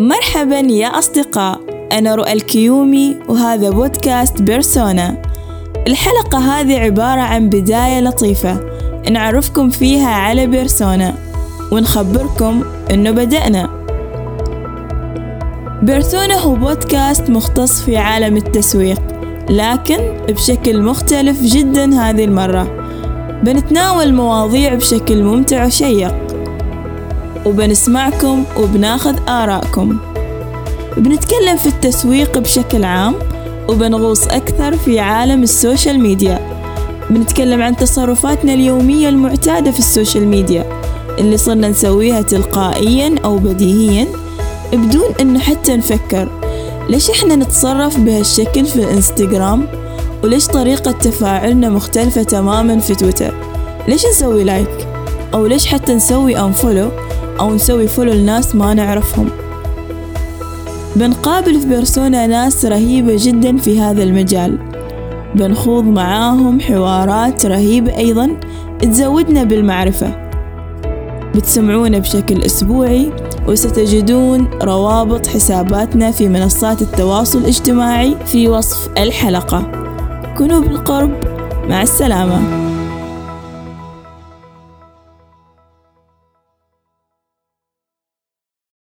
مرحبا يا أصدقاء. أنا رؤى الكيومي وهذا بودكاست بيرسونا. الحلقة هذه عبارة عن بداية لطيفة نعرفكم فيها على بيرسونا ونخبركم إنه بدأنا. بيرسونا هو بودكاست مختص في عالم التسويق لكن بشكل مختلف جدا هذه المرة. بنتناول مواضيع بشكل ممتع وشيق. وبنسمعكم وبناخذ آراءكم بنتكلم في التسويق بشكل عام وبنغوص أكثر في عالم ال social media. بنتكلم عن تصرفاتنا اليومية المعتادة في ال social media اللي صرنا نسويها تلقائيا أو بديهيا بدون إنه حتى نفكر. ليش إحنا نتصرف بهالشكل في الإنستغرام؟ وليش طريقة تفاعلنا مختلفة تماما في تويتر؟ ليش نسوي like؟ أو ليش حتى نسوي unfollow أو نسوي follow لناس ما نعرفهم. بنقابل في بيرسونا ناس رهيبة جدا في هذا المجال. بنخوض معاهم حوارات رهيبة أيضا تزودنا بالمعرفة. بتسمعونا بشكل أسبوعي وستجدون روابط حساباتنا في منصات التواصل الاجتماعي في وصف الحلقة. كونوا بالقرب مع السلامة.